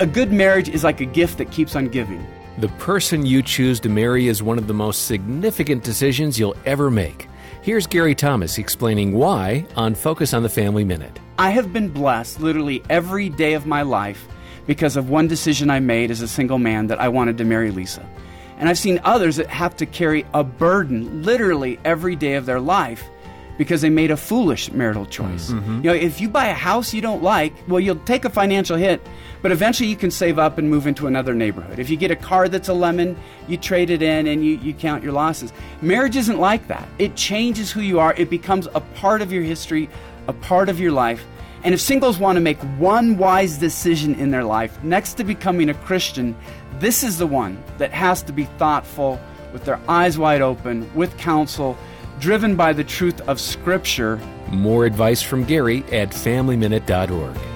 A good marriage is like a gift that keeps on giving. The person you choose to marry is one of the most significant decisions you'll ever make. Here's Gary Thomas explaining why on Focus on the Family Minute. I have been blessed literally every day of my life because of one decision I made as a single man that I wanted to marry Lisa. And I've seen others that have to carry a burden literally every day of their life because they made a foolish marital choice. Mm-hmm. You know, if you buy a house you don't like, well, you'll take a financial hit, but eventually you can save up and move into another neighborhood. If you get a car that's a lemon, you trade it in and you, you count your losses. Marriage isn't like that. It changes who you are, it becomes a part of your history, a part of your life. And if singles want to make one wise decision in their life, next to becoming a Christian, this is the one that has to be thoughtful, with their eyes wide open, with counsel, driven by the truth of Scripture. More advice from Gary at FamilyMinute.org.